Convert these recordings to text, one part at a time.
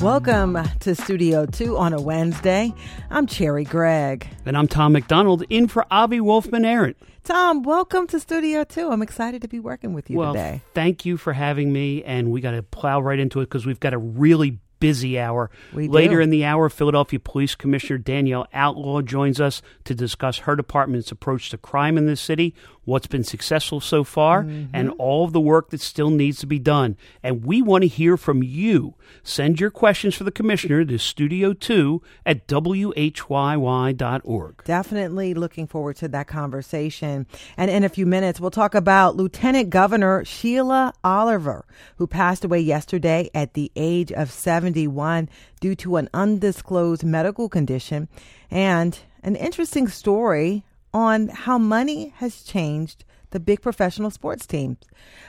Welcome to Studio 2 on a Wednesday. I'm Cherry Gregg. And I'm Tom McDonald in for Avi Wolfman Arent. Tom, welcome to Studio 2. I'm excited to be working with you well, today. Thank you for having me. And we got to plow right into it because we've got a really busy hour. We do. Later in the hour, Philadelphia Police Commissioner Danielle Outlaw joins us to discuss her department's approach to crime in this city, what's been successful so far, Mm-hmm. and all of the work that still needs to be done. And we want to hear from you. Send your questions for the commissioner to Studio 2 at whyy.org. Definitely looking forward to that conversation. And in a few minutes, we'll talk about Lieutenant Governor Sheila Oliver, who passed away yesterday at the age of 71 due to an undisclosed medical condition, and an interesting story on how money has changed the big professional sports teams.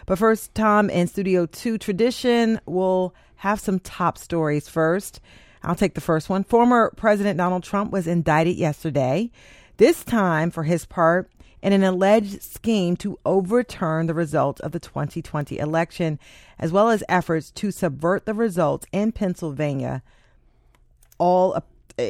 But first, Tom, in Studio 2 tradition, we'll have some top stories first. I'll take the first one. Former President Donald Trump was indicted yesterday, this time for his part in an alleged scheme to overturn the results of the 2020 election, as well as efforts to subvert the results in Pennsylvania, all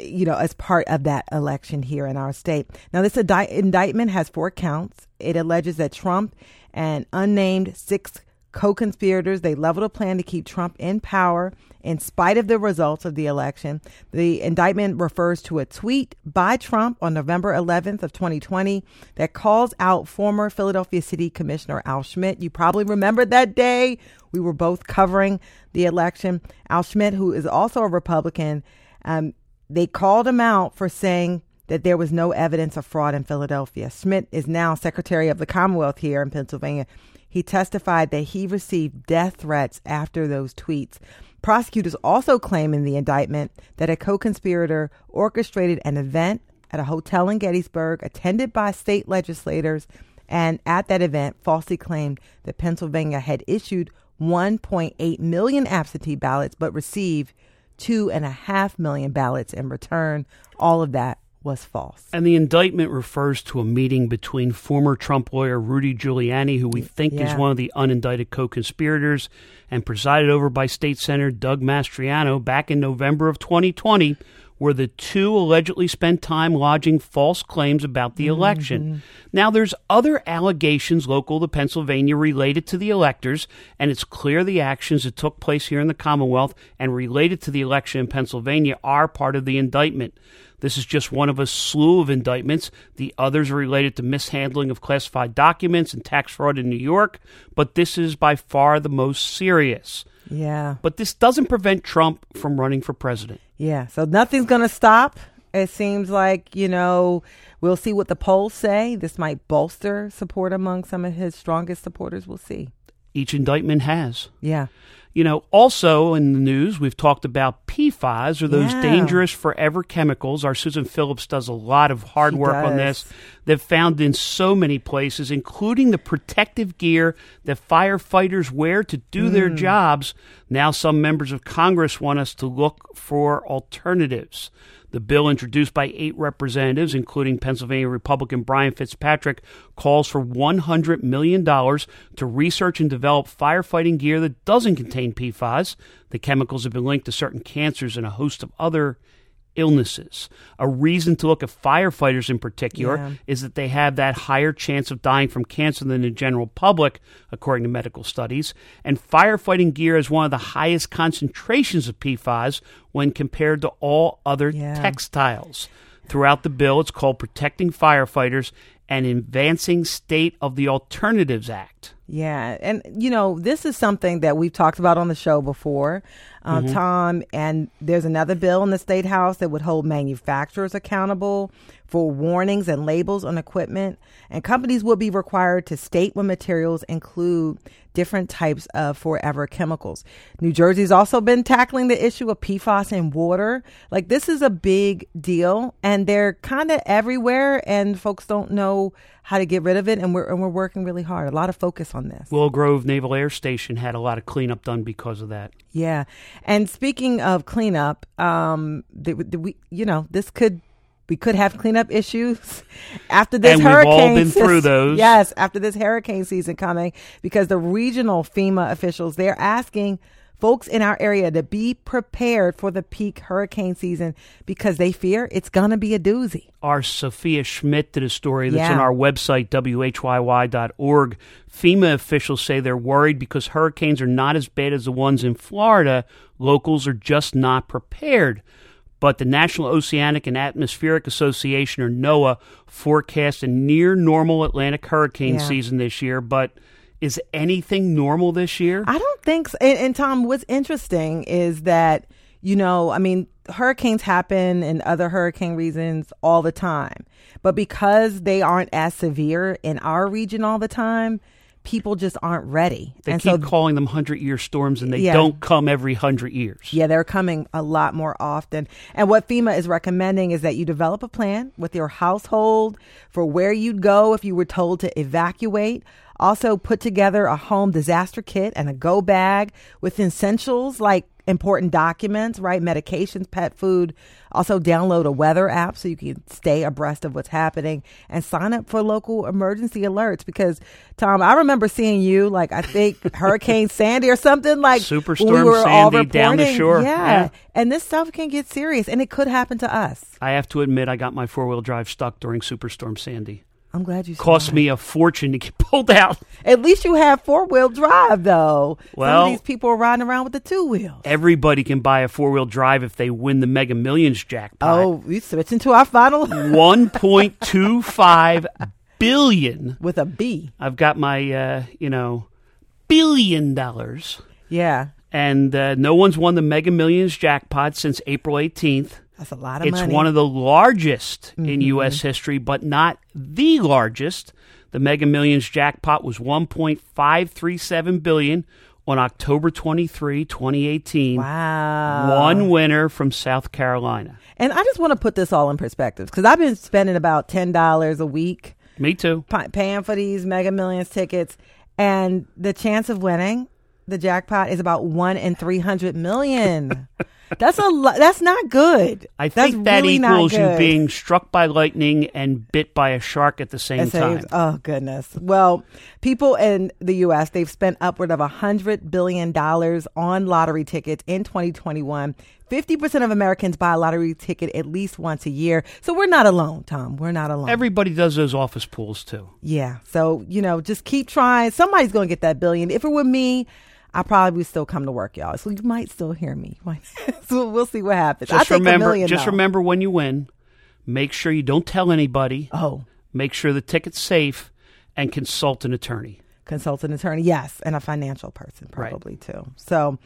you know, as part of that election here in our state. Now, this indi- indictment has four counts. It alleges that Trump and unnamed six co-conspirators they leveled a plan to keep Trump in power in spite of the results of the election. The indictment refers to a tweet by Trump on November 11th of 2020 that calls out former Philadelphia City Commissioner Al Schmidt. You probably remember that day. We were both covering the election. Al Schmidt, who is also a Republican, um, they called him out for saying that there was no evidence of fraud in Philadelphia. Schmidt is now Secretary of the Commonwealth here in Pennsylvania. He testified that he received death threats after those tweets. Prosecutors also claim in the indictment that a co conspirator orchestrated an event at a hotel in Gettysburg attended by state legislators, and at that event falsely claimed that Pennsylvania had issued 1.8 million absentee ballots but received two and a half million ballots in return. All of that was false. And the indictment refers to a meeting between former Trump lawyer Rudy Giuliani, who we think Yeah. is one of the unindicted co conspirators, and presided over by State Senator Doug Mastriano back in November of 2020, where the two allegedly spent time lodging false claims about the election. Mm-hmm. Now, there's other allegations local to Pennsylvania related to the electors, and it's clear the actions that took place here in the Commonwealth and related to the election in Pennsylvania are part of the indictment. This is just one of a slew of indictments. The others are related to mishandling of classified documents and tax fraud in New York, but this is by far the most serious. Yeah. But this doesn't prevent Trump from running for president. Yeah. So nothing's going to stop. It seems like, you know, we'll see what the polls say. This might bolster support among some of his strongest supporters. We'll see. Each indictment has. Yeah. You know, also in the news, we've talked about PFAS or those Yeah. dangerous forever chemicals. Our Susan Phillips does a lot of hard She work on this. They're found in so many places, including the protective gear that firefighters wear to do their Mm. jobs. Now, some members of Congress want us to look for alternatives. The bill, introduced by eight representatives, including Pennsylvania Republican Brian Fitzpatrick, calls for $100 million to research and develop firefighting gear that doesn't contain PFAS. The chemicals have been linked to certain cancers and a host of other illnesses. A reason to look at firefighters in particular Yeah. is that they have that higher chance of dying from cancer than the general public, according to medical studies. And firefighting gear is one of the highest concentrations of PFAS when compared to all other Yeah. textiles. Throughout the bill, it's called Protecting Firefighters and Advancing State of the Alternatives Act. Yeah, and you know this is something that we've talked about on the show before, um, Tom. And there's another bill in the state house that would hold manufacturers accountable for warnings and labels on equipment, and companies will be required to state when materials include different types of forever chemicals. New Jersey's also been tackling the issue of PFAS in water. Like this is a big deal, and they're kind of everywhere, and folks don't know how to get rid of it, and we're and we're working really hard. A lot of focus on this. Willow Grove Naval Air Station had a lot of cleanup done because of that. Yeah, and speaking of cleanup, um, the, the, we you know this could we could have cleanup issues after this And we've all hurricane. been through those. Yes, after this hurricane season coming, because the regional FEMA officials they're asking folks in our area to be prepared for the peak hurricane season because they fear it's going to be a doozy. Our Sophia Schmidt did a story that's Yeah. on our website, whyy.org. FEMA officials say they're worried because hurricanes are not as bad as the ones in Florida. Locals are just not prepared. But the National Oceanic and Atmospheric Association, or NOAA, forecast a near normal Atlantic hurricane Yeah. season this year. But is anything normal this year? I don't think so. And, and Tom, what's interesting is that, you know, I mean, hurricanes happen and other hurricane reasons all the time. But because they aren't as severe in our region all the time, people just aren't ready. They and keep so calling them 100 year storms, and they Yeah. don't come every 100 years. Yeah, they're coming a lot more often. And what FEMA is recommending is that you develop a plan with your household for where you'd go if you were told to evacuate. Also, put together a home disaster kit and a go bag with essentials like important documents, right? Medications, pet food. Also, download a weather app so you can stay abreast of what's happening and sign up for local emergency alerts. Because, Tom, I remember seeing you, like, I think Hurricane Sandy or something, like, Superstorm we were Sandy down the shore. Yeah. Yeah. And this stuff can get serious and it could happen to us. I have to admit, I got my four wheel drive stuck during Superstorm Sandy. I'm glad you Cost me a fortune to get pulled out. At least you have four wheel drive though. Some Well- of these people are riding around with the two wheels. Everybody can buy a four wheel drive if they win the Mega Millions jackpot. Oh, we switching to our final One point two five billion. with a B. I've got my, uh, you know, billion dollars, Yeah. and uh, no one's won the Mega Millions jackpot since April eighteenth. That's a lot of It's money. Mm-hmm. one of the largest in U.S. history, but not the largest. The Mega Millions jackpot was 1.537 billion on October 23, 2018. wow. One winner from South Carolina. And I just want to put this all in perspective because I've been spending about $10 a week Me too. pa- paying for these Mega Millions tickets. And the chance of winning the jackpot is about one in 300 million. that's a lo- that's not good. I That's think that really equals you being struck by lightning and bit by a shark at the same time. oh goodness. Well, people in the U.S. they've spent upward of a hundred billion dollars on lottery tickets in 2021. Fifty percent of Americans buy a lottery ticket at least once a year. So we're not alone, Tom. We're not alone. Everybody does those office pools too. yeah. So you know, just keep trying. Somebody's going to get that billion. If it were me. I probably would still come to work, y'all. So you might still hear me. so we'll see what happens. I Just remember, million, just though. remember when you win, make sure you don't tell anybody. Oh, Make sure the ticket's safe, and consult an attorney. consult an attorney, yes, and a financial person Right. probably too. So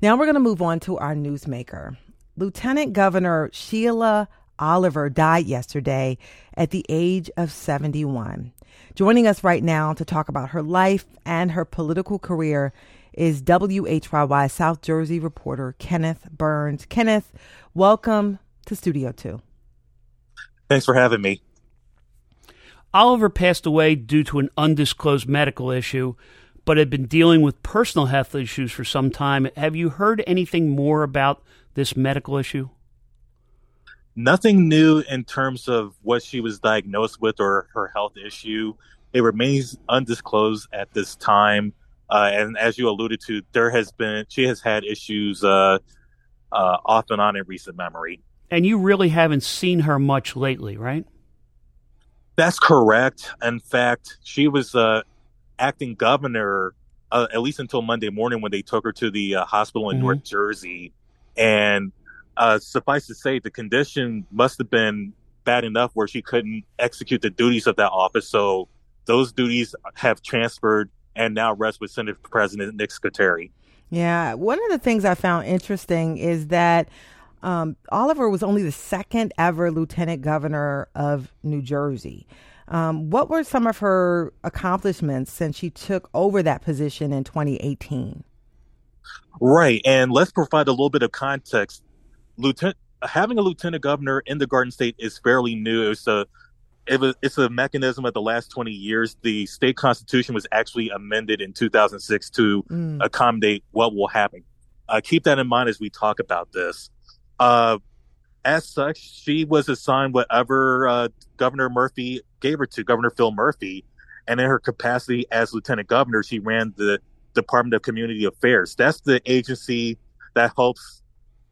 now we're going to move on to our newsmaker. Lieutenant Governor Sheila Oliver died yesterday at the age of 71. Joining us right now to talk about her life and her political career is WHYY South Jersey reporter Kenneth Burns. Kenneth, welcome to Studio 2. Thanks for having me. Oliver passed away due to an undisclosed medical issue, but had been dealing with personal health issues for some time. Have you heard anything more about this medical issue? Nothing new in terms of what she was diagnosed with or her health issue. It remains undisclosed at this time. Uh, and as you alluded to, there has been she has had issues uh, uh, off and on in recent memory. And you really haven't seen her much lately, right? That's correct. In fact, she was uh, acting governor uh, at least until Monday morning when they took her to the uh, hospital in Mhm. North Jersey. And uh, suffice to say, the condition must have been bad enough where she couldn't execute the duties of that office. So those duties have transferred and now rest with Senate President Nick Scutari. Yeah, one of the things I found interesting is that um, Oliver was only the second ever lieutenant governor of New Jersey. Um, what were some of her accomplishments since she took over that position in 2018? Right. And let's provide a little bit of context. Lieutenant having a lieutenant governor in the Garden State is fairly new. It's a it was, it's a mechanism of the last 20 years. The state constitution was actually amended in 2006 to Mm. accommodate what will happen. Uh, keep that in mind as we talk about this. Uh, as such, she was assigned whatever uh, Governor Murphy gave her to, Governor Phil Murphy. And in her capacity as lieutenant governor, she ran the Department of Community Affairs. That's the agency that helps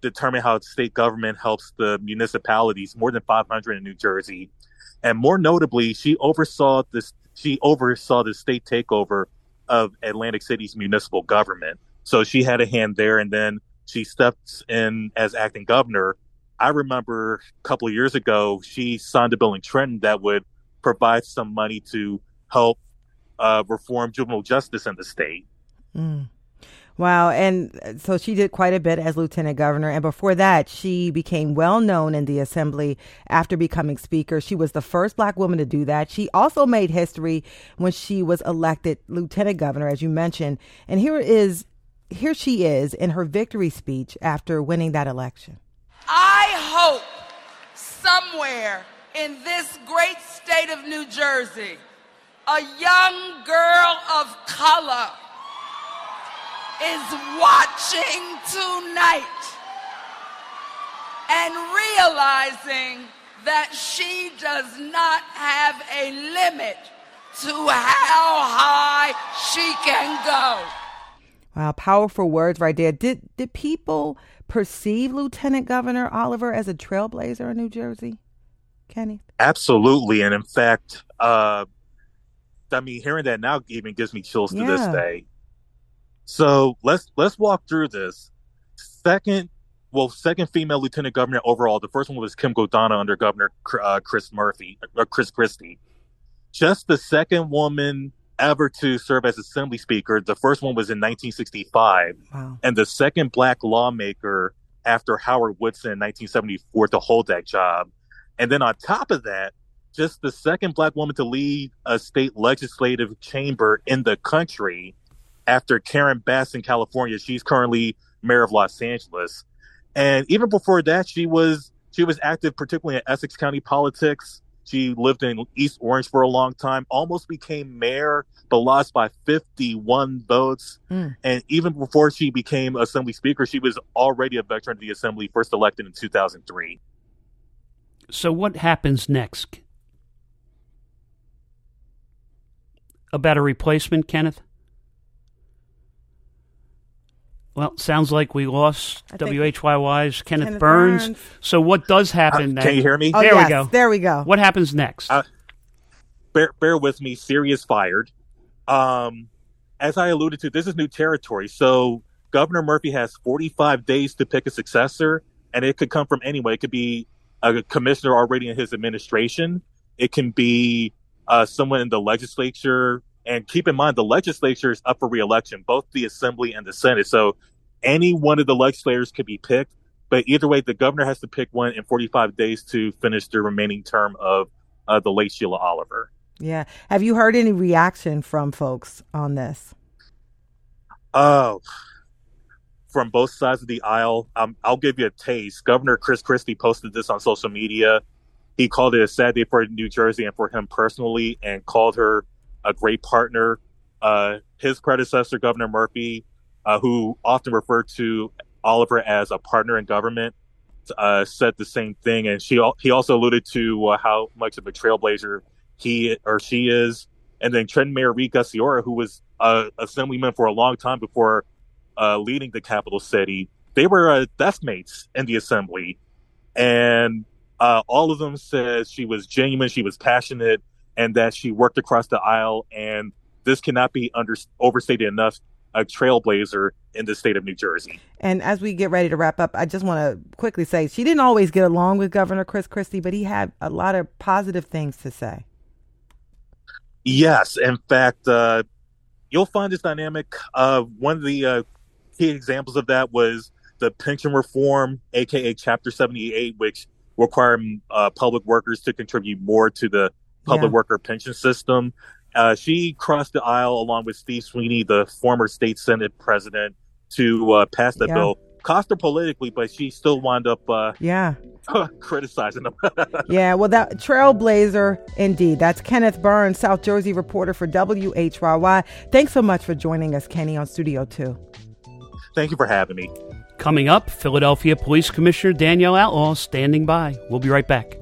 determine how state government helps the municipalities, more than 500 in New Jersey. And more notably, she oversaw this. She oversaw the state takeover of Atlantic City's municipal government. So she had a hand there, and then she stepped in as acting governor. I remember a couple of years ago, she signed a bill in Trenton that would provide some money to help uh, reform juvenile justice in the state. Mm. Wow. And uh, so she did quite a bit as lieutenant governor. And before that, she became well known in the assembly after becoming speaker. She was the first black woman to do that. She also made history when she was elected lieutenant governor, as you mentioned. And here is here she is in her victory speech after winning that election. I hope somewhere in this great state of New Jersey, a young girl of color is watching tonight and realizing that she does not have a limit to how high she can go. Wow, powerful words right there. Did did people perceive Lieutenant Governor Oliver as a trailblazer in New Jersey? Kenny? Absolutely. And in fact, uh, I mean, hearing that now even gives me chills yeah. to this day. So let's let's walk through this. Second, well, second female lieutenant governor overall. The first one was Kim Guadagno under Governor uh, Chris Murphy or uh, Chris Christie. Just the second woman ever to serve as assembly speaker. The first one was in 1965, wow. and the second black lawmaker after Howard Woodson in 1974 to hold that job. And then on top of that, just the second black woman to lead a state legislative chamber in the country after Karen Bass in California. She's currently mayor of Los Angeles. And even before that, she was she was active, particularly in Essex County politics. She lived in East Orange for a long time, almost became mayor, but lost by 51 votes. Mm. And even before she became Assembly Speaker, she was already a veteran of the Assembly, first elected in 2003. So, what happens next? About a replacement, Kenneth? Well, sounds like we lost WHYY's Kenneth, Kenneth Burns. Burns. So what does happen? Uh, can you hear me? Oh, there yes, we go. There we go. What happens next? Uh, bear, bear with me. Siri is fired. Um, as I alluded to, this is new territory. So Governor Murphy has 45 days to pick a successor, and it could come from anywhere. It could be a commissioner already in his administration. It can be uh, someone in the legislature and keep in mind, the legislature is up for reelection, both the assembly and the Senate. So any one of the legislators could be picked. But either way, the governor has to pick one in 45 days to finish the remaining term of uh, the late Sheila Oliver. Yeah. Have you heard any reaction from folks on this? Oh, from both sides of the aisle. Um, I'll give you a taste. Governor Chris Christie posted this on social media. He called it a sad day for New Jersey and for him personally, and called her a great partner. Uh, his predecessor, Governor Murphy, uh, who often referred to Oliver as a partner in government, uh, said the same thing. And she he also alluded to uh, how much of a trailblazer he or she is. And then Trenton Mayor Reed Gusciora, who was a assemblyman for a long time before uh, leading the capital city, they were uh, desk mates in the assembly. And all of them said she was genuine, she was passionate, and that she worked across the aisle. And this cannot be under, overstated enough a trailblazer in the state of New Jersey. And as we get ready to wrap up, I just want to quickly say she didn't always get along with Governor Chris Christie, but he had a lot of positive things to say. Yes. In fact, uh, you'll find this dynamic. Uh, one of the uh, key examples of that was the pension reform, aka Chapter 78, which required uh, public workers to contribute more to the public yeah. worker pension system. Uh, she crossed the aisle along with Steve Sweeney, the former state senate president, to uh, pass that yeah. bill. Cost her politically, but she still wound up uh, yeah criticizing them. yeah, well, that trailblazer indeed. That's Kenneth Burns, South Jersey reporter for WHYY. Thanks so much for joining us, Kenny, on Studio Two. Thank you for having me. Coming up, Philadelphia Police Commissioner Danielle Outlaw standing by. We'll be right back.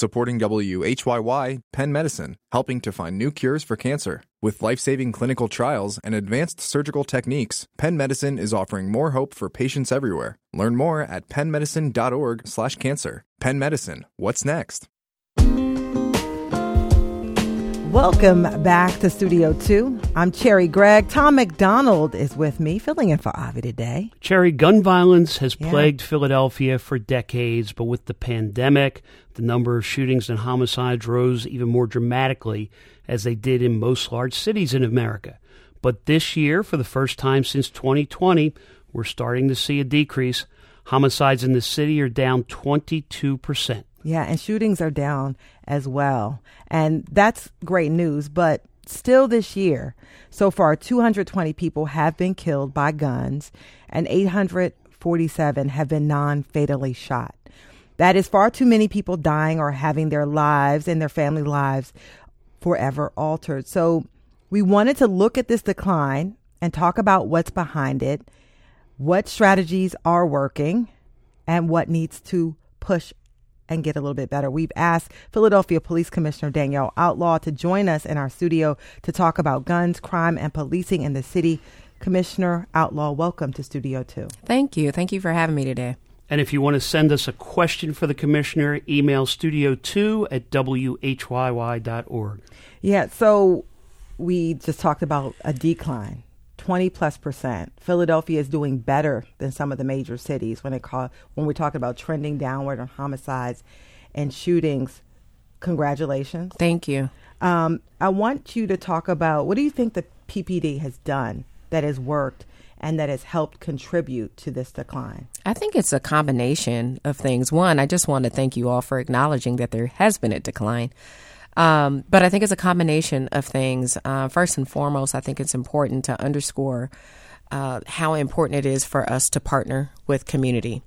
Supporting WHYY, Penn Medicine, helping to find new cures for cancer. With life saving clinical trials and advanced surgical techniques, Penn Medicine is offering more hope for patients everywhere. Learn more at pennmedicine.org/slash cancer. Penn Medicine, what's next? Welcome back to Studio 2. I'm Cherry Gregg. Tom McDonald is with me, filling in for Avi today. Cherry, gun violence has Yeah. plagued Philadelphia for decades, but with the pandemic, the number of shootings and homicides rose even more dramatically, as they did in most large cities in America. But this year, for the first time since 2020, we're starting to see a decrease. Homicides in the city are down 22%. Yeah, and shootings are down as well. And that's great news, but still this year, so far 220 people have been killed by guns and 847 have been non-fatally shot. That is far too many people dying or having their lives and their family lives forever altered. So we wanted to look at this decline and talk about what's behind it, what strategies are working, and what needs to push and get a little bit better. We've asked Philadelphia Police Commissioner Danielle Outlaw to join us in our studio to talk about guns, crime, and policing in the city. Commissioner Outlaw, welcome to Studio 2. Thank you. Thank you for having me today. And if you want to send us a question for the commissioner, email studio2 at whyy.org. Yeah, so we just talked about a decline. 20 plus percent. Philadelphia is doing better than some of the major cities when it call, when we're talking about trending downward on homicides and shootings. Congratulations. Thank you. Um, I want you to talk about what do you think the PPD has done that has worked and that has helped contribute to this decline? I think it's a combination of things. One, I just want to thank you all for acknowledging that there has been a decline. Um, but I think it's a combination of things. Uh, first and foremost, I think it's important to underscore uh, how important it is for us to partner with community.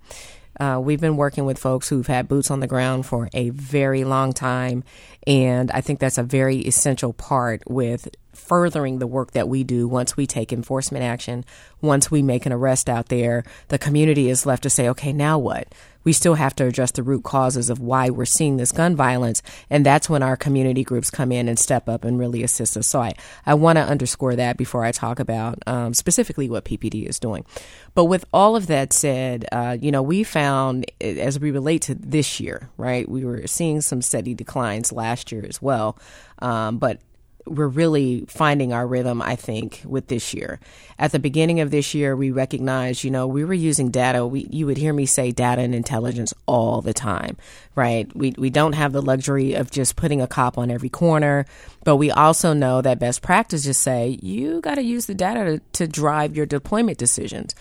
Uh, we've been working with folks who've had boots on the ground for a very long time, and I think that's a very essential part with furthering the work that we do once we take enforcement action, once we make an arrest out there, the community is left to say, okay, now what? We still have to address the root causes of why we're seeing this gun violence. And that's when our community groups come in and step up and really assist us. So I, I want to underscore that before I talk about um, specifically what PPD is doing. But with all of that said, uh, you know, we found as we relate to this year, right, we were seeing some steady declines last year as well. Um, but we're really finding our rhythm, I think, with this year. At the beginning of this year, we recognized, you know, we were using data. We, you would hear me say data and intelligence all the time, right? We, we don't have the luxury of just putting a cop on every corner, but we also know that best practices say you got to use the data to, to drive your deployment decisions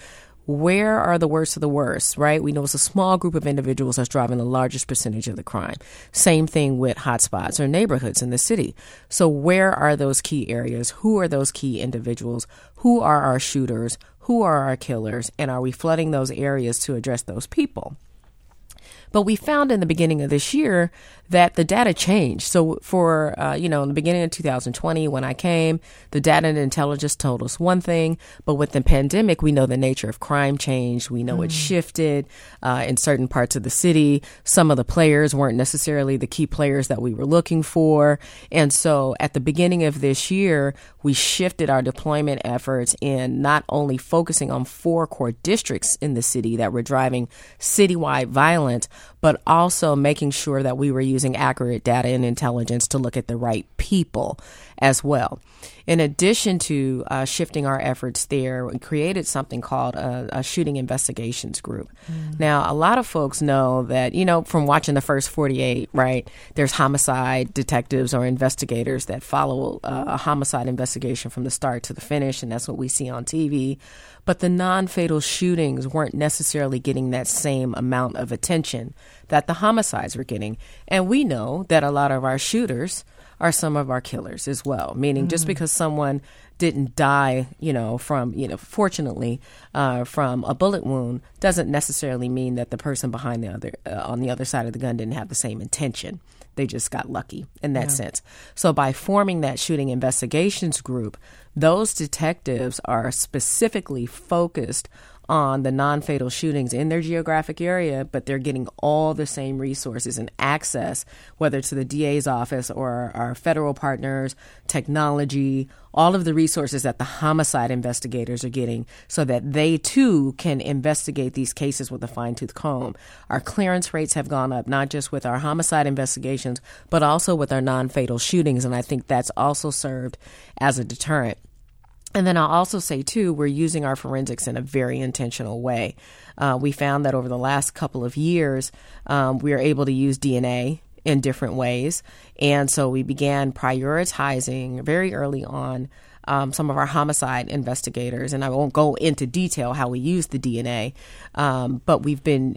where are the worst of the worst, right? We know it's a small group of individuals that's driving the largest percentage of the crime. Same thing with hotspots or neighborhoods in the city. So, where are those key areas? Who are those key individuals? Who are our shooters? Who are our killers? And are we flooding those areas to address those people? But we found in the beginning of this year that the data changed. So for uh, you know in the beginning of 2020 when I came, the data and intelligence told us one thing, but with the pandemic, we know the nature of crime changed. We know it shifted uh, in certain parts of the city. Some of the players weren't necessarily the key players that we were looking for, and so at the beginning of this year, we shifted our deployment efforts in not only focusing on four core districts in the city that were driving citywide violence, but also making sure that we were using accurate data and intelligence to look at the right people as well. In addition to uh, shifting our efforts there, we created something called a, a shooting investigations group. Now, a lot of folks know that, you know, from watching the first 48, right, there's homicide detectives or investigators that follow uh, a homicide investigation from the start to the finish, and that's what we see on TV. But the non fatal shootings weren't necessarily getting that same amount of attention that the homicides were getting. And we know that a lot of our shooters are some of our killers as well, meaning just because someone didn't die, you know, from, you know, fortunately, uh, from a bullet wound doesn't necessarily mean that the person behind the other, uh, on the other side of the gun didn't have the same intention. They just got lucky in that yeah. sense. So by forming that shooting investigations group, those detectives are specifically focused on the non fatal shootings in their geographic area, but they're getting all the same resources and access, whether to the DA's office or our federal partners, technology, all of the resources that the homicide investigators are getting so that they too can investigate these cases with a fine tooth comb. Our clearance rates have gone up, not just with our homicide investigations, but also with our non fatal shootings. And I think that's also served as a deterrent. And then I'll also say, too, we're using our forensics in a very intentional way. Uh, we found that over the last couple of years, um, we are able to use DNA in different ways. And so we began prioritizing very early on um, some of our homicide investigators. And I won't go into detail how we use the DNA, um, but we've been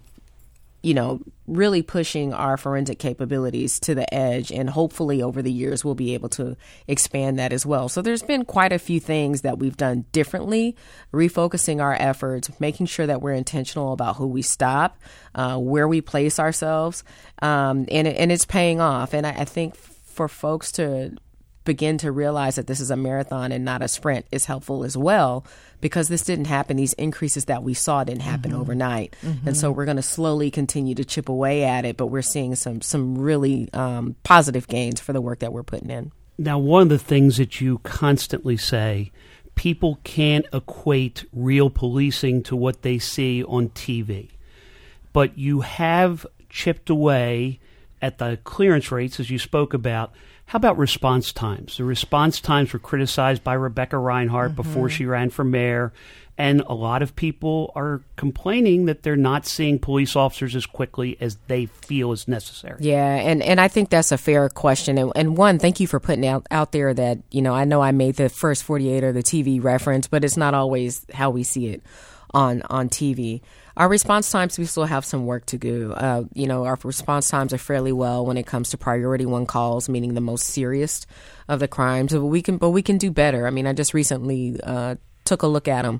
you know, really pushing our forensic capabilities to the edge. And hopefully over the years, we'll be able to expand that as well. So there's been quite a few things that we've done differently, refocusing our efforts, making sure that we're intentional about who we stop, uh, where we place ourselves. Um, and, and it's paying off. And I, I think for folks to begin to realize that this is a marathon and not a sprint is helpful as well because this didn't happen. These increases that we saw didn't happen mm-hmm. overnight, mm-hmm. and so we're going to slowly continue to chip away at it. But we're seeing some some really um, positive gains for the work that we're putting in. Now, one of the things that you constantly say, people can't equate real policing to what they see on TV, but you have chipped away at the clearance rates as you spoke about how about response times? The response times were criticized by Rebecca Rhynhart mm-hmm. before she ran for mayor. And a lot of people are complaining that they're not seeing police officers as quickly as they feel is necessary. Yeah, and, and I think that's a fair question. And, and one, thank you for putting out, out there that, you know, I know I made the first 48 or the TV reference, but it's not always how we see it on, on TV. Our response times, we still have some work to do. Uh, you know, our response times are fairly well when it comes to priority one calls, meaning the most serious of the crimes. But we can, but we can do better. I mean, I just recently uh, took a look at them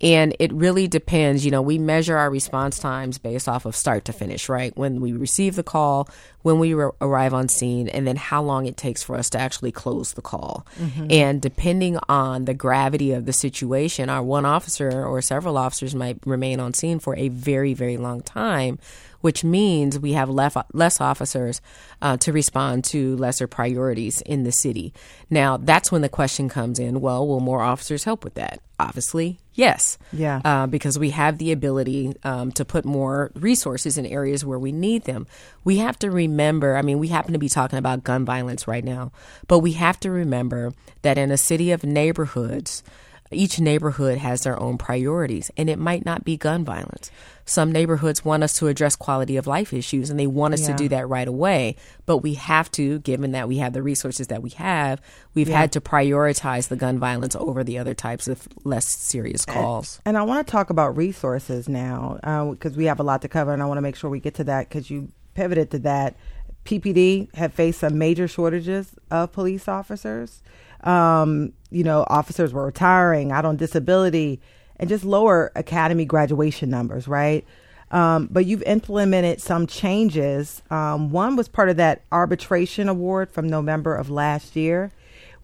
and it really depends. You know, we measure our response times based off of start to finish, right? When we receive the call, when we re- arrive on scene, and then how long it takes for us to actually close the call. Mm-hmm. And depending on the gravity of the situation, our one officer or several officers might remain on scene for a very, very long time which means we have less, less officers uh, to respond to lesser priorities in the city. Now, that's when the question comes in well, will more officers help with that? Obviously, yes. Yeah. Uh, because we have the ability um, to put more resources in areas where we need them. We have to remember, I mean, we happen to be talking about gun violence right now, but we have to remember that in a city of neighborhoods, each neighborhood has their own priorities, and it might not be gun violence. Some neighborhoods want us to address quality of life issues, and they want us yeah. to do that right away. But we have to, given that we have the resources that we have, we've yeah. had to prioritize the gun violence over the other types of less serious calls. And, and I want to talk about resources now because uh, we have a lot to cover, and I want to make sure we get to that because you pivoted to that. PPD have faced some major shortages of police officers um, you know, officers were retiring, out on disability, and just lower academy graduation numbers, right? Um, but you've implemented some changes. Um, one was part of that arbitration award from November of last year,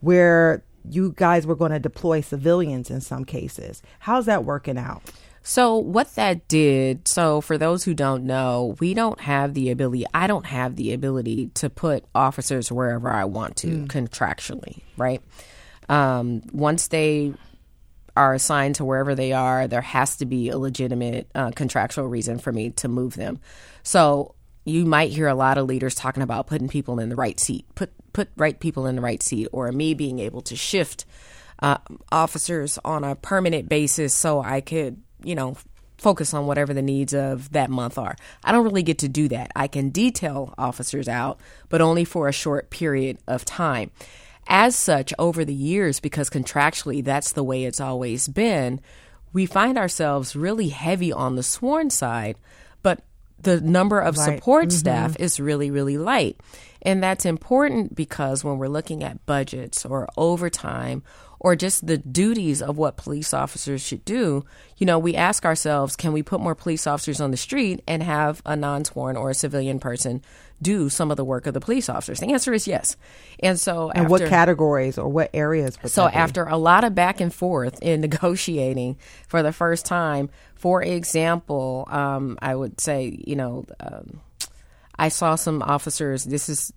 where you guys were going to deploy civilians in some cases. How's that working out? So, what that did, so for those who don't know, we don't have the ability, I don't have the ability to put officers wherever I want to mm. contractually, right? Um, once they are assigned to wherever they are, there has to be a legitimate uh, contractual reason for me to move them. So, you might hear a lot of leaders talking about putting people in the right seat, put put right people in the right seat, or me being able to shift uh, officers on a permanent basis so I could you know, focus on whatever the needs of that month are. I don't really get to do that. I can detail officers out, but only for a short period of time. As such, over the years, because contractually that's the way it's always been, we find ourselves really heavy on the sworn side, but the number of right. support mm-hmm. staff is really, really light. And that's important because when we're looking at budgets or overtime or just the duties of what police officers should do, you know, we ask ourselves, can we put more police officers on the street and have a non sworn or a civilian person do some of the work of the police officers? The answer is yes. And so, and after, what categories or what areas? would so after a lot of back and forth in negotiating for the first time, for example, um, I would say, you know, um, I saw some officers. This is,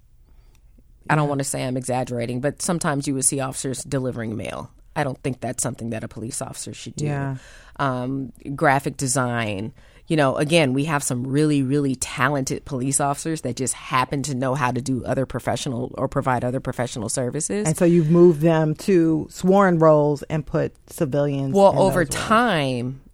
I don't want to say I'm exaggerating, but sometimes you would see officers delivering mail. I don't think that's something that a police officer should do. Yeah. Um, graphic design. You know, again, we have some really, really talented police officers that just happen to know how to do other professional or provide other professional services. and so you've moved them to sworn roles and put civilians. Well, over those roles.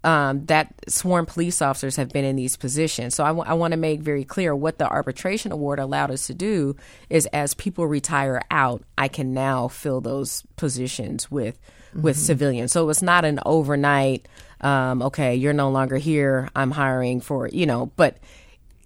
Um, that sworn police officers have been in these positions. So I want to make very clear what the arbitration award allowed us to do is as people retire out, I can now fill those positions with with civilians. So it's not an overnight. Um, okay, you're no longer here. I'm hiring for you know, but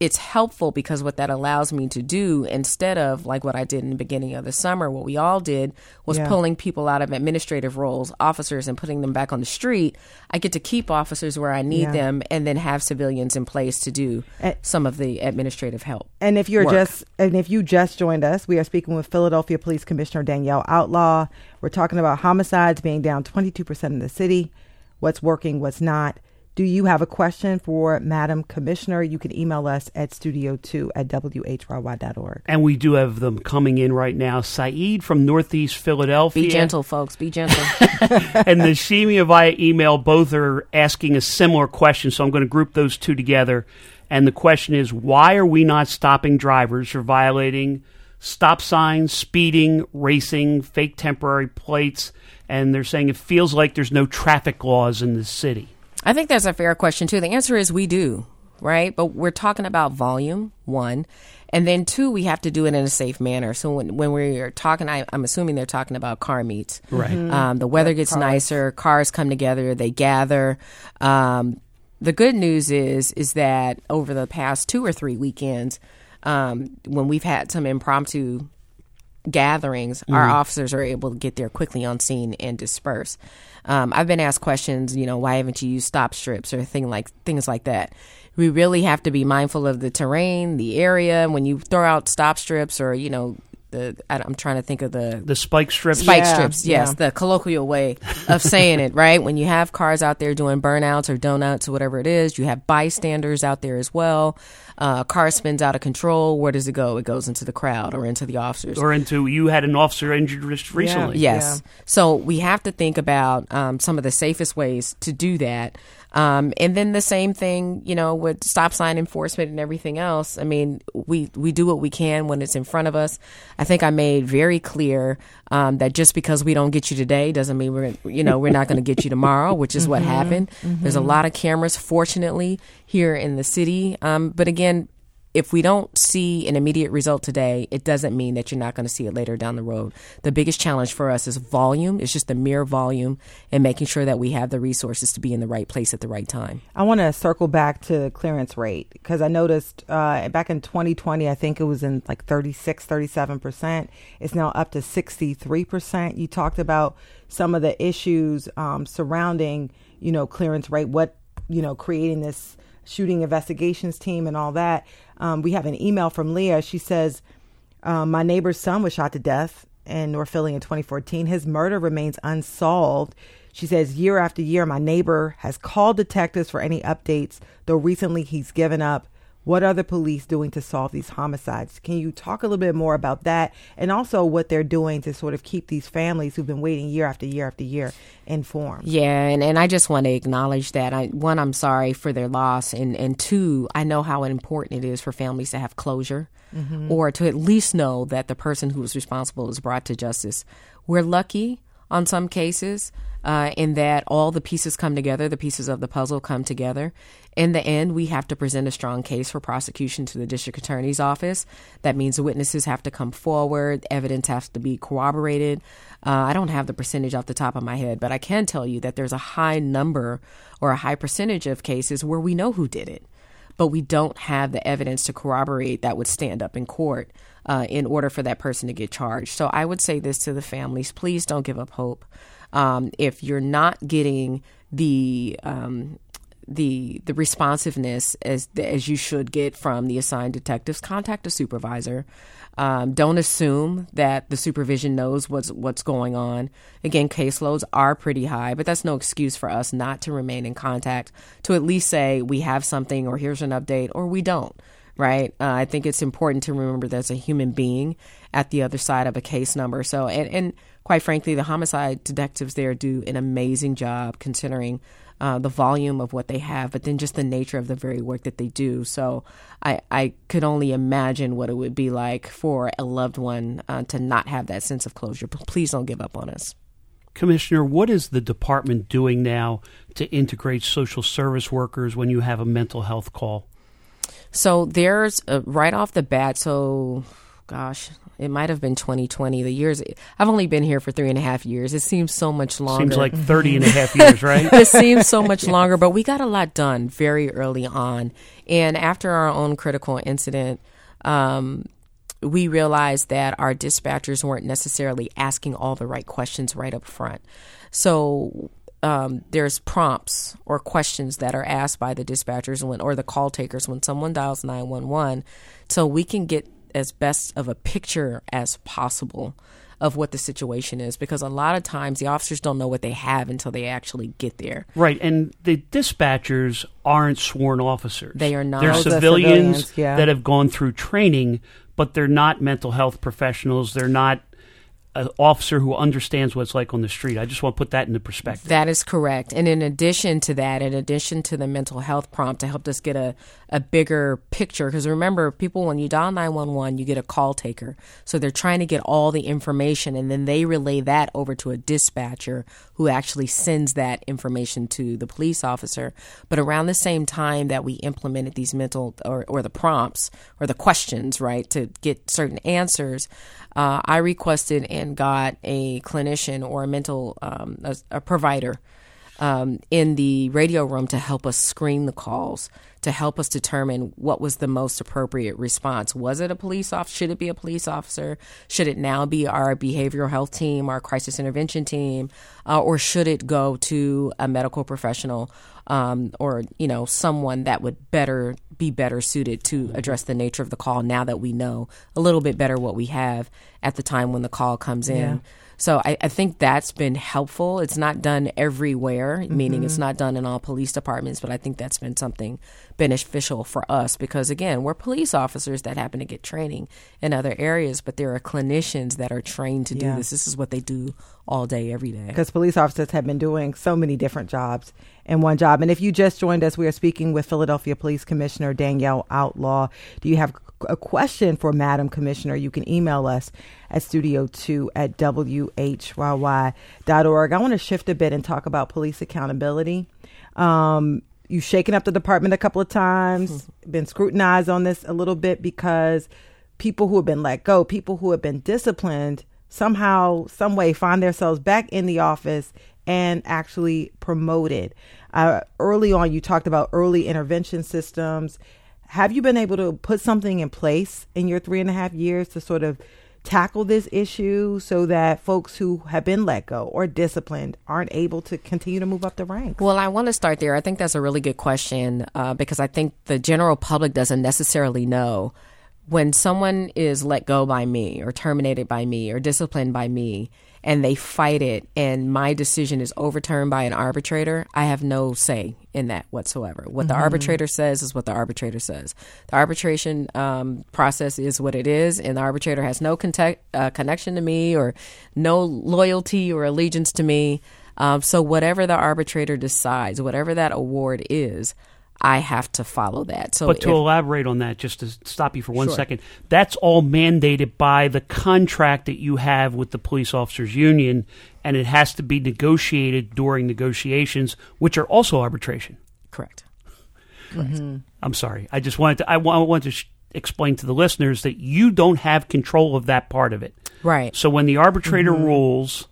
it's helpful because what that allows me to do instead of like what I did in the beginning of the summer, what we all did was Yeah. pulling people out of administrative roles, officers, and putting them back on the street. I get to keep officers where I need Yeah. them and then have civilians in place to do And- some of the administrative help. And if you're work. just and if you just joined us, we are speaking with Philadelphia Police Commissioner Danielle Outlaw. We're talking about homicides being down 22% in the city. What's working, what's not. Do you have a question for Madam Commissioner? You can email us at studio2 at whyy.org. And we do have them coming in right now. Saeed from Northeast Philadelphia. Be gentle, folks. Be gentle. and the Shemia via email both are asking a similar question, so I'm going to group those two together. And the question is why are we not stopping drivers for violating stop signs, speeding, racing, fake temporary plates? And they're saying it feels like there's no traffic laws in the city. I think that's a fair question too. The answer is we do, right? But we're talking about volume, one. And then two, we have to do it in a safe manner. So when, when we're talking, I, I'm assuming they're talking about car meets. Right. Um, the weather gets nicer, cars come together, they gather. Um, the good news is is that over the past two or three weekends, um, when we've had some impromptu gatherings, our officers are able to get there quickly on scene and disperse. Um, I've been asked questions, you know, why haven't you used stop strips or thing like things like that. We really have to be mindful of the terrain, the area. When you throw out stop strips or you know, the I, I'm trying to think of the The spike strips. spike Yeah, strips. Yes, yeah. the colloquial way of saying it, right? When you have cars out there doing burnouts or donuts or whatever it is, you have bystanders out there as well. Uh, car spins out of control. Where does it go? It goes into the crowd or into the officers. Or into you had an officer injured just recently. Yes. So we have to think about um, some of the safest ways to do that. Um, and then the same thing, you know, with stop sign enforcement and everything else. I mean, we, we do what we can when it's in front of us. I think I made very clear um, that just because we don't get you today doesn't mean we're, you know, we're not going to get you tomorrow, which is what happened. There's a lot of cameras, fortunately, here in the city. Um, but again, if we don't see an immediate result today, it doesn't mean that you're not going to see it later down the road. The biggest challenge for us is volume. It's just the mere volume and making sure that we have the resources to be in the right place at the right time. I want to circle back to clearance rate because I noticed uh, back in 2020, I think it was in like 36, 37%. It's now up to 63%. You talked about some of the issues um, surrounding, you know, clearance rate, what, you know, creating this shooting investigations team and all that. Um, we have an email from Leah. She says, um, My neighbor's son was shot to death in North Philly in 2014. His murder remains unsolved. She says, Year after year, my neighbor has called detectives for any updates, though recently he's given up. What are the police doing to solve these homicides? Can you talk a little bit more about that and also what they're doing to sort of keep these families who've been waiting year after year after year informed? Yeah, and, and I just want to acknowledge that. I, one, I'm sorry for their loss, and, and two, I know how important it is for families to have closure or to at least know that the person who was responsible is brought to justice. We're lucky on some cases uh, in that all the pieces come together, the pieces of the puzzle come together. In the end, we have to present a strong case for prosecution to the district attorney's office. That means witnesses have to come forward, evidence has to be corroborated. Uh, I don't have the percentage off the top of my head, but I can tell you that there's a high number or a high percentage of cases where we know who did it but we don't have the evidence to corroborate that would stand up in court. uh, in order for that person to get charged. So I would say this to the families please don't give up hope. Um, if you're not getting the um, the the responsiveness as as you should get from the assigned detectives, contact a supervisor. Um, don't assume that the supervision knows what's what's going on. Again, caseloads are pretty high, but that's no excuse for us not to remain in contact. To at least say we have something, or here's an update, or we don't. Right? Uh, I think it's important to remember there's a human being at the other side of a case number. So, and, and quite frankly, the homicide detectives there do an amazing job considering uh, the volume of what they have, but then just the nature of the very work that they do. So I, I could only imagine what it would be like for a loved one uh, to not have that sense of closure. Please don't give up on us. Commissioner, what is the department doing now to integrate social service workers when you have a mental health call? So there's a, right off the bat. So, gosh, it might have been 2020. The years I've only been here for three and a half years. It seems so much longer. Seems like 30 and a half years, right? it seems so much longer, but we got a lot done very early on. And after our own critical incident, um, we realized that our dispatchers weren't necessarily asking all the right questions right up front. So um, there's prompts or questions that are asked by the dispatchers when, or the call takers when someone dials 911 so we can get as best of a picture as possible of what the situation is because a lot of times the officers don't know what they have until they actually get there. Right, and the dispatchers aren't sworn officers. They are not. They're oh, Those are civilians, civilians, yeah. that have gone through training, but they're not mental health professionals. They're not an officer who understands what it's like on the street. I just want to put that into perspective. That is correct. And in addition to that, in addition to the mental health prompt to help us get a, a bigger picture, because remember, people, when you dial 911, you get a call taker. So they're trying to get all the information and then they relay that over to a dispatcher who actually sends that information to the police officer. But around the same time that we implemented these mental or, or the prompts or the questions, right, to get certain answers, uh, I requested and got a clinician or a mental um, a, a provider um, in the radio room to help us screen the calls, to help us determine what was the most appropriate response. Was it a police officer? Should it be a police officer? Should it now be our behavioral health team, our crisis intervention team, uh, or should it go to a medical professional um, or you know someone that would better be better suited to address the nature of the call? Now that we know a little bit better what we have at the time when the call comes in. Yeah. So I, I, think that's been helpful. It's not done everywhere, mm-hmm. meaning it's not done in all police departments, but I think that's been something beneficial for us because again, we're police officers that happen to get training in other areas, but there are clinicians that are trained to Yeah. do this. This is what they do all day, every day. because police officers have been doing so many different jobs in one job. And if you just joined us, we are speaking with Philadelphia Police Commissioner Danielle Outlaw. Do you have a question for Madam Commissioner? You can email us at studio2 at whyy.org. I want to shift a bit and talk about police accountability. Um, you've shaken up the department a couple of times, been scrutinized on this a little bit because people who have been let go, people who have been disciplined, somehow, some way find themselves back in the office and actually promoted. Uh, early on, you talked about early intervention systems. Have you been able to put something in place in your three and a half years to sort of tackle this issue so that folks who have been let go or disciplined aren't able to continue to move up the ranks? Well, I want to start there. I think that's a really good question uh, because I think the general public doesn't necessarily know when someone is let go by me or terminated by me or disciplined by me and they fight it and my decision is overturned by an arbitrator, I have no say in that whatsoever. What the arbitrator says is what the arbitrator says. The arbitration um, process is what it is, and the arbitrator has no contact, uh, connection to me or no loyalty or allegiance to me. Um, so whatever the arbitrator decides, whatever that award is, I have to follow that. So But to if- elaborate on that, just to stop you for one Sure. second, that's all mandated by the contract that you have with the police officers union, and it has to be negotiated during negotiations, which are also arbitration. correct. Correct. Mm-hmm. I'm sorry. I just wanted to. I wa- I want to sh- explain to the listeners that you don't have control of that part of it. Right. So when the arbitrator rules,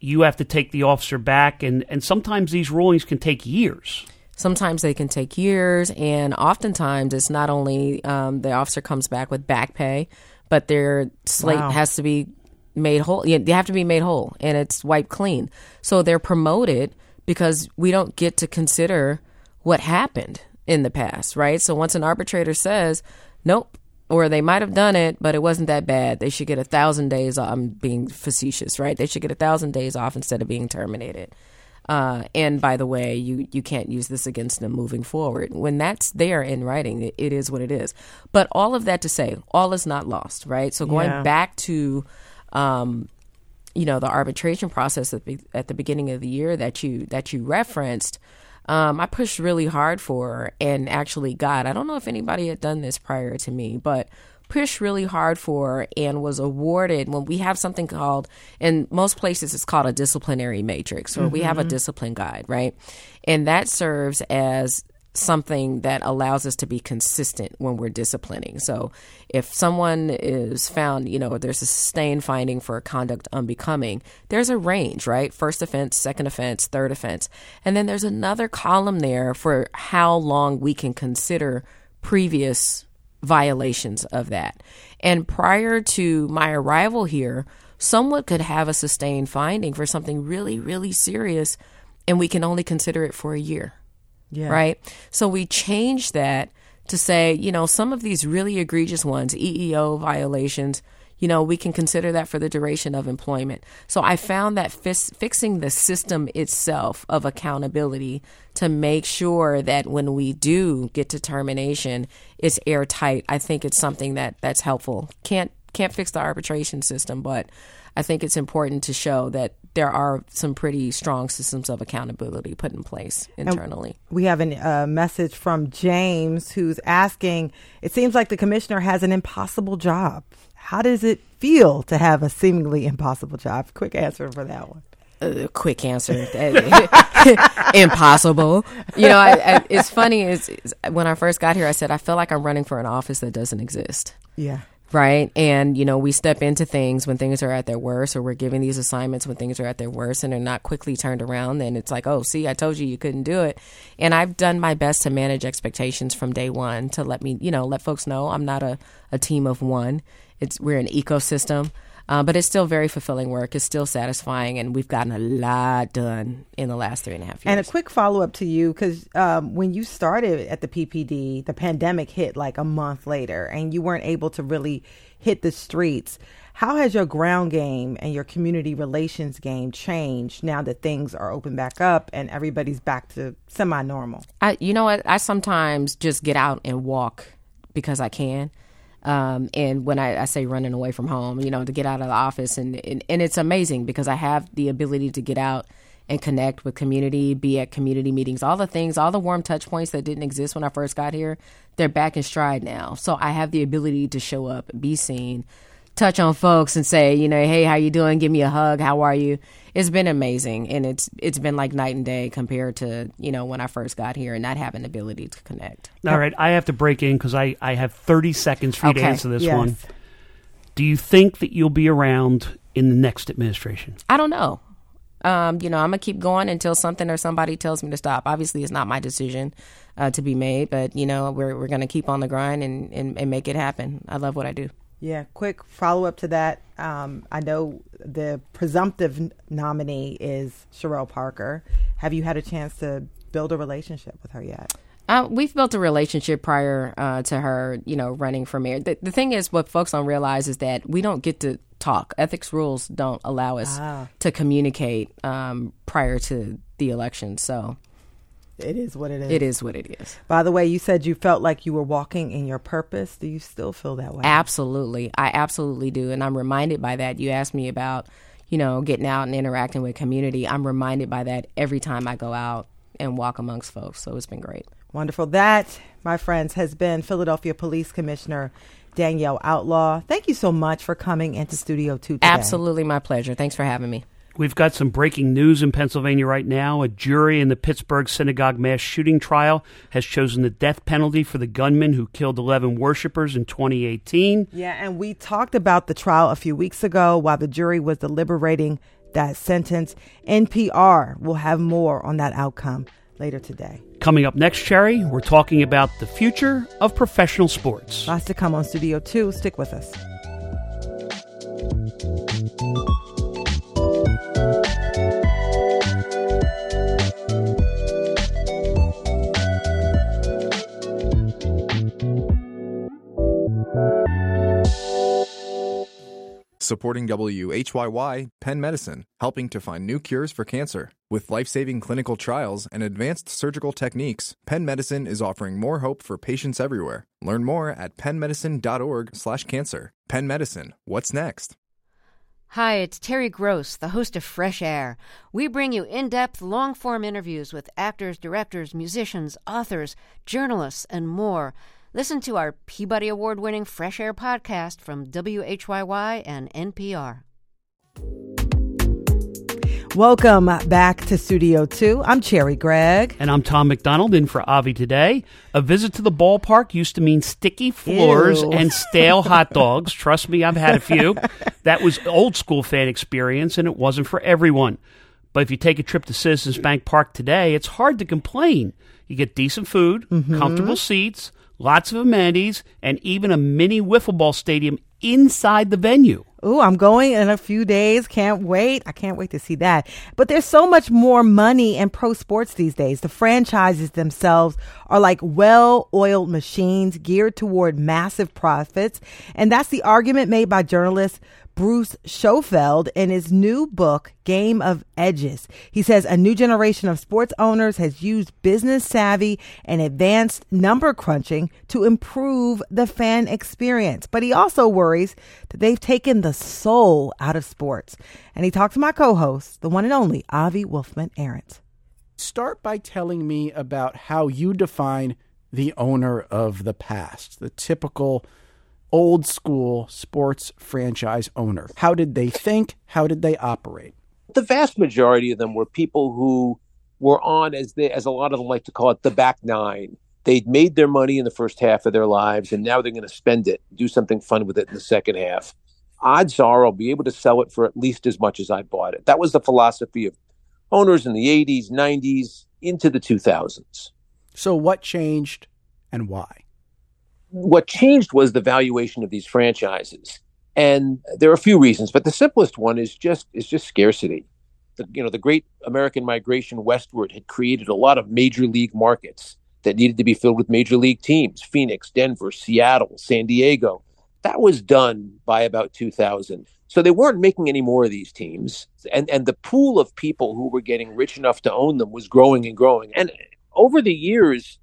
you have to take the officer back, and and sometimes these rulings can take years. Sometimes they can take years, and oftentimes it's not only um, the officer comes back with back pay, but their slate Wow. has to be made whole. yeah, They have to be made whole, and it's wiped clean. So they're promoted because we don't get to consider what happened in the past, right? So once an arbitrator says, "Nope," or they might have done it, but it wasn't that bad, they should get a thousand days. off. I'm being facetious, right? They should get a thousand days off instead of being terminated. Uh, and by the way, you, you can't use this against them moving forward. When that's there in writing, it, it is what it is. But all of that to say, all is not lost, right? So going Yeah. back to, um, you know, the arbitration process at the, at the beginning of the year that you that you referenced, um, I pushed really hard for and actually got. I don't know if anybody had done this prior to me, but pushed really hard for and was awarded when we have something called in most places it's called a disciplinary matrix or we have a mm-hmm. discipline guide right? And that serves as something that allows us to be consistent when we're disciplining. So if someone is found you know there's a sustained finding for conduct unbecoming there's a range right? First offense second offense third offense. And then there's another column there for how long we can consider previous violations of that. And prior to my arrival here, someone could have a sustained finding for something really, really serious, and we can only consider it for a year. Yeah. Right? So we changed that to say, you know, some of these really egregious ones, EEO violations, you know, we can consider that for the duration of employment. So I found that fis- fixing the system itself of accountability to make sure that when we do get to termination, it's airtight. I think it's something that that's helpful. Can't can't fix the arbitration system, but I think it's important to show that there are some pretty strong systems of accountability put in place internally. We have a uh, message from James who's asking It seems like the commissioner has an impossible job. How does it feel to have a seemingly impossible job? Quick answer for that one. uh, quick answer. Impossible. You know, I, I, it's funny. Is when I first got here, I said I feel like I'm running for an office that doesn't exist. Yeah. Right. And, you know, we step into things when things are at their worst, or we're giving these assignments when things are at their worst and they're not quickly turned around. Then it's like, oh, see, I told you you couldn't do it. And I've done my best to manage expectations from day one to let me, you know, let folks know I'm not a, a team of one. It's We're an ecosystem. Uh, but it's still very fulfilling work. It's still satisfying, and we've gotten a lot done in the last three and a half years. And a quick follow up to you because um, when you started at the PPD, the pandemic hit like a month later, and you weren't able to really hit the streets. How has your ground game and your community relations game changed now that things are open back up and everybody's back to semi normal? I, you know what? I sometimes just get out and walk because I can. Um, and when I, I say running away from home, you know, to get out of the office, and, and and it's amazing because I have the ability to get out and connect with community, be at community meetings, all the things, all the warm touch points that didn't exist when I first got here, they're back in stride now. So I have the ability to show up, be seen, touch on folks and say, you know, hey, how you doing? Give me a hug. How are you? It's been amazing, and it's it's been like night and day compared to you know when I first got here and not having the ability to connect. All right, I have to break in because I, I have 30 seconds for you to answer this Yes. one. Do you think that you'll be around in the next administration? I don't know. Um, you know, I'm gonna keep going until something or somebody tells me to stop. Obviously, it's not my decision uh, to be made, but you know, we're we're gonna keep on the grind and, and, and make it happen. I love what I do. Yeah, quick follow up to that. Um, I know the presumptive nominee is Cherelle Parker. Have you had a chance to build a relationship with her yet? Uh, we've built a relationship prior uh, to her, you know, running for mayor. The, the thing is, what folks don't realize is that we don't get to talk. Ethics rules don't allow us Ah. to communicate um, prior to the election. So It is what it is. it is what it is. By the way, you said you felt like you were walking in your purpose. Do you still feel that way? Absolutely. I absolutely do. And I'm reminded by that. You asked me about, you know, getting out and interacting with community. I'm reminded by that every time I go out and walk amongst folks. So it's been great. Wonderful. That, my friends, has been Philadelphia Police Commissioner Danielle Outlaw. Thank you so much for coming into Studio 2 today. Absolutely my pleasure. Thanks for having me. We've got some breaking news in Pennsylvania right now. A jury in the Pittsburgh synagogue mass shooting trial has chosen the death penalty for the gunman who killed 11 worshippers in 2018. Yeah, and we talked about the trial a few weeks ago while the jury was deliberating that sentence. NPR will have more on that outcome later today. Coming up next, Cherri, we're talking about the future of professional sports. Lots to come on Studio 2. Stick with us. Supporting WHYY, Penn Medicine, helping to find new cures for cancer. With life saving clinical trials and advanced surgical techniques, Penn Medicine is offering more hope for patients everywhere. Learn more at pennmedicine.org/slash cancer. Penn Medicine, what's next? Hi, it's Terry Gross, the host of Fresh Air. We bring you in depth, long form interviews with actors, directors, musicians, authors, journalists, and more. Listen to our Peabody Award winning Fresh Air podcast from WHYY and NPR. Welcome back to Studio 2. I'm Cherri Gregg. And I'm Tom McDonald in for Avi today. A visit to the ballpark used to mean sticky floors Ew. and stale hot dogs. Trust me, I've had a few. That was old school fan experience, and it wasn't for everyone. But if you take a trip to Citizens Bank Park today, it's hard to complain. You get decent food, mm-hmm. comfortable seats, lots of amenities, and even a mini wiffle ball stadium inside the venue. Ooh, I'm going in a few days. Can't wait. I can't wait to see that. But there's so much more money in pro sports these days. The franchises themselves are like well oiled machines geared toward massive profits. And that's the argument made by journalist Bruce Schoenfeld in his new book, Game of Edges. He says a new generation of sports owners has used business savvy and advanced number crunching to improve the fan experience. But he also worries that they've taken the soul out of sports. And he talked to my co host, the one and only Avi Wolfman Arent. Start by telling me about how you define the owner of the past, the typical old school sports franchise owner. How did they think? How did they operate? The vast majority of them were people who were on as they as a lot of them like to call it the back nine. They'd made their money in the first half of their lives and now they're going to spend it do something fun with it in the second half. Odds are i'll be able to sell it for at least as much as i bought it. That was the philosophy of owners in the 80s 90s into the 2000s So, what changed and why? what changed was the valuation of these franchises and there are a few reasons but the simplest one is just is just scarcity. The, you know the great american migration westward had created a lot of major league markets that needed to be filled with major league teams. Phoenix denver seattle san diego. That was done by about 2000 so they weren't making any more of these teams. And and the pool of people who were getting rich enough to own them was growing and growing. And over the years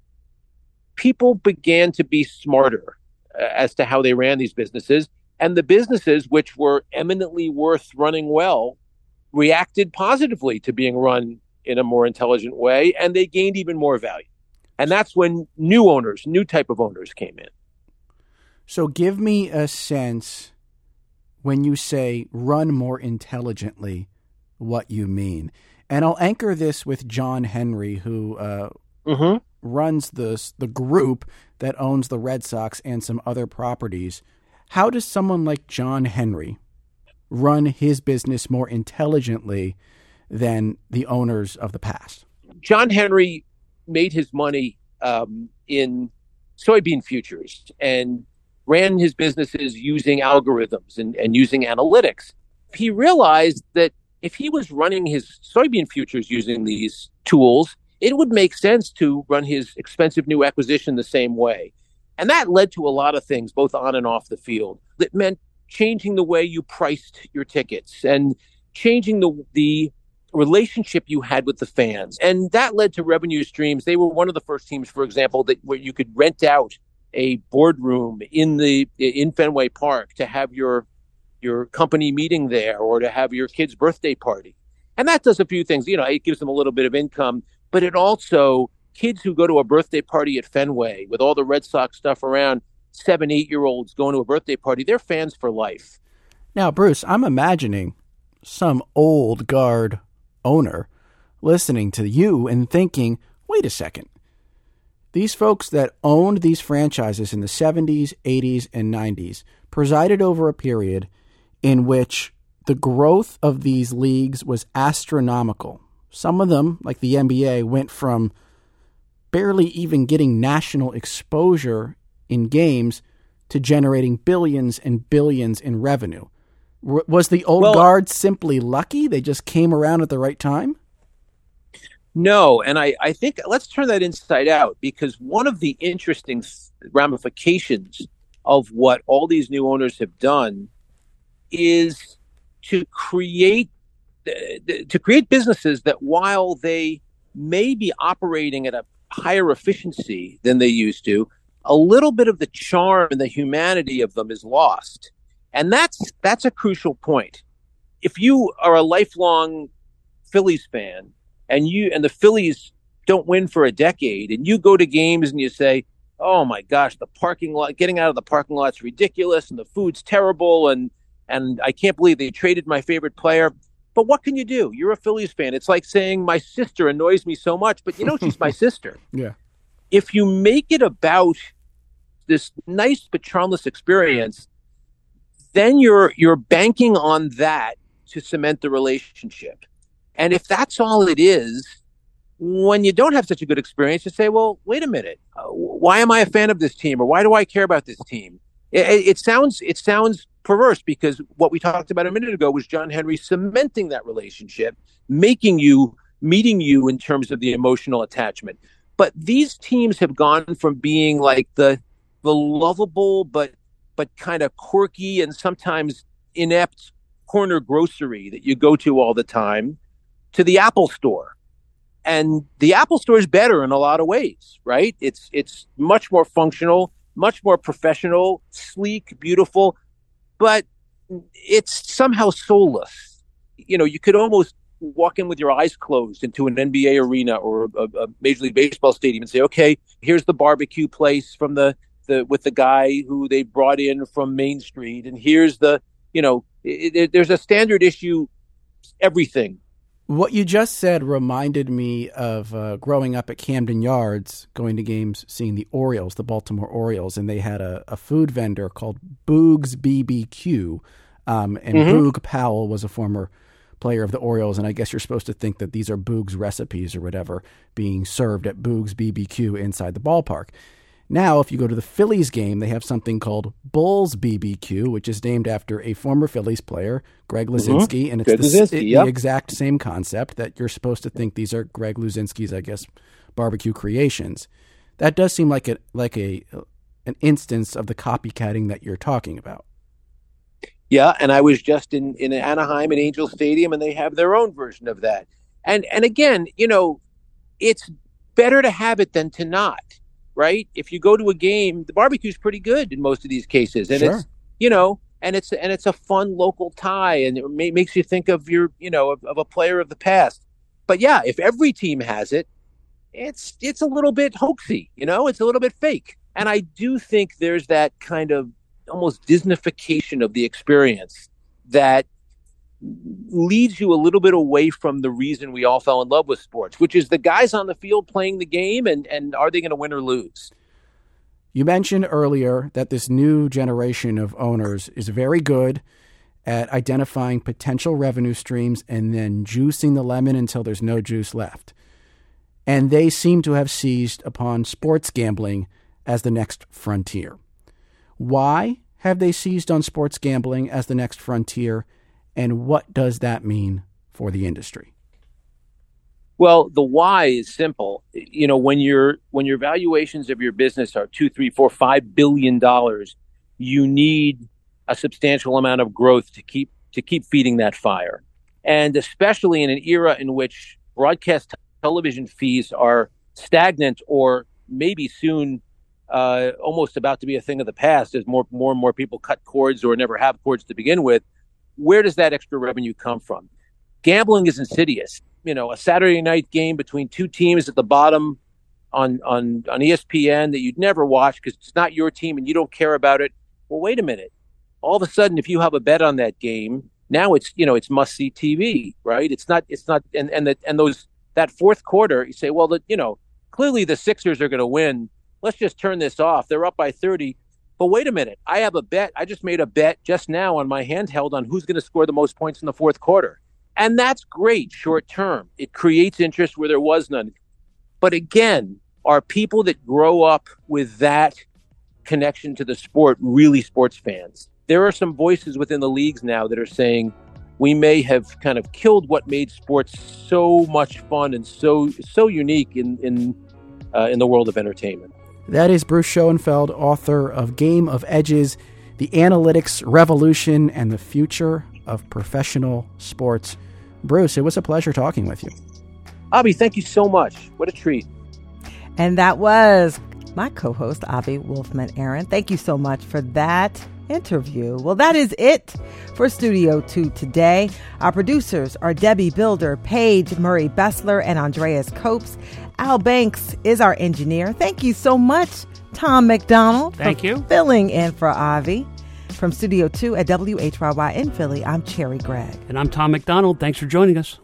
people began to be smarter uh, as to how they ran these businesses. And the businesses, which were eminently worth running well, reacted positively to being run in a more intelligent way, and they gained even more value. And that's when new owners, new type of owners came in. So, give me a sense when you say run more intelligently, what you mean. And I'll anchor this with John Henry, who uh, Mm-hmm. runs the the group that owns the Red Sox and some other properties. How does someone like John Henry run his business more intelligently than the owners of the past? John Henry made his money um, in soybean futures and ran his businesses using algorithms and, and using analytics. He realized that if he was running his soybean futures using these tools, it would make sense to run his expensive new acquisition the same way. And that led to a lot of things, both on and off the field. That meant changing the way you priced your tickets and changing the, the relationship you had with the fans. And that led to revenue streams. They were one of the first teams, for example, that where you could rent out a boardroom in the in Fenway Park to have your your company meeting there or to have your kid's birthday party. And that does a few things. You know, it gives them a little bit of income, but it also kids who go to a birthday party at Fenway with all the Red Sox stuff around, seven, eight year olds going to a birthday party, they're fans for life. Now, Bruce, I'm imagining some old guard owner listening to you and thinking, wait a second. These folks that owned these franchises in the 70s, 80s, and 90s presided over a period in which the growth of these leagues was astronomical. Some of them, like the NBA, went from barely even getting national exposure in games to generating billions and billions in revenue. W- Was the old Well- guard simply lucky? They just came around at the right time? No, and I, I think let's turn that inside out because one of the interesting ramifications of what all these new owners have done is to create uh, to create businesses that while they may be operating at a higher efficiency than they used to, a little bit of the charm and the humanity of them is lost. And that's that's a crucial point. If you are a lifelong Phillies fan and you and the Phillies don't win for a decade and you go to games and you say, "Oh my gosh, the parking lot getting out of the parking lot's ridiculous and the food's terrible and and I can't believe they traded my favorite player." But what can you do? You're a Phillies fan. It's like saying my sister annoys me so much, but you know she's my sister. Yeah. If you make it about this nice but charmless experience, then you're you're banking on that to cement the relationship. And if that's all it is, when you don't have such a good experience, you say, "Well, wait a minute. Uh, why am I a fan of this team, or why do I care about this team?" It, it, sounds it sounds perverse because what we talked about a minute ago was John Henry cementing that relationship, making you meeting you in terms of the emotional attachment. But these teams have gone from being like the the lovable but but kind of quirky and sometimes inept corner grocery that you go to all the time to the Apple store. And the Apple store is better in a lot of ways, right? It's it's much more functional, much more professional, sleek, beautiful, but it's somehow soulless. You know, you could almost walk in with your eyes closed into an NBA arena or a, a Major League Baseball stadium and say, "Okay, here's the barbecue place from the the with the guy who they brought in from Main Street, and here's the you know it, it, there's a standard issue everything. What you just said reminded me of uh, growing up at Camden Yards, going to games, seeing the Orioles, the Baltimore Orioles, and they had a, a food vendor called Boog's BBQ, um, and mm-hmm. Boog Powell was a former player of the Orioles, and I guess you're supposed to think that these are Boog's recipes or whatever being served at Boog's BBQ inside the ballpark. Now, if you go to the Phillies game, they have something called Bulls BBQ, which is named after a former Phillies player, Greg mm-hmm. Luzinski, mm-hmm. and it's the, Luzinski, yep. the, exact same concept that you're supposed to think these are Greg Luzinski's, I guess, barbecue creations. That does seem like a like a an instance of the copycatting that you're talking about. Yeah, and I was just in in Anaheim at Angel Stadium, and they have their own version of that. And and again, you know, it's better to have it than to not right? If you go to a game, the barbecue's pretty good in most of these cases, and sure. it's you know, and it's and it's a fun local tie, and it may, makes you think of your you know of, of a player of the past. But yeah, if every team has it, it's it's a little bit hoaxy, you know, it's a little bit fake. And I do think there's that kind of almost Disneyfication of the experience that leads you a little bit away from the reason we all fell in love with sports, which is the guys on the field playing the game and, and are they going to win or lose? You mentioned earlier that this new generation of owners is very good at identifying potential revenue streams and then juicing the lemon until there's no juice left. And they seem to have seized upon sports gambling as the next frontier. Why have they seized on sports gambling as the next frontier? And what does that mean for the industry? Well, the why is simple. You know, when your when your valuations of your business are two, three, four, five billion dollars, you need a substantial amount of growth to keep to keep feeding that fire. And especially in an era in which broadcast television fees are stagnant or maybe soon uh, almost about to be a thing of the past as more more and more people cut cords or never have cords to begin with where does that extra revenue come from? Gambling is insidious. You know, a Saturday night game between two teams at the bottom on on on ESPN that you'd never watch because it's not your team and you don't care about it. Well, wait a minute. All of a sudden, if you have a bet on that game, now it's you know it's must see TV, right? It's not it's not and and that and those that fourth quarter, you say, well, the, you know, clearly the Sixers are going to win. Let's just turn this off. They're up by thirty. But wait a minute, I have a bet. I just made a bet just now on my handheld on who's going to score the most points in the fourth quarter. And that's great short term. It creates interest where there was none. But again, are people that grow up with that connection to the sport really sports fans? There are some voices within the leagues now that are saying we may have kind of killed what made sports so much fun and so so unique in in uh, in the world of entertainment. That is Bruce Schoenfeld, author of Game of Edges. the analytics revolution and the future of professional sports. Bruce, it was a pleasure talking with you. Avi, thank you so much. What a treat. And that was my co host, Avi Wolfman Arent. Thank you so much for that interview. Well, that is it for Studio 2 today. Our producers are Debbie Builder, Paige Murray Bessler, and Andreas Copes. Al Banks is our engineer. Thank you so much, Tom McDonald. Thank you. Filling in for Avi. From Studio 2 at WHYY in Philly, I'm Cherri Gregg. And I'm Tom McDonald. Thanks for joining us.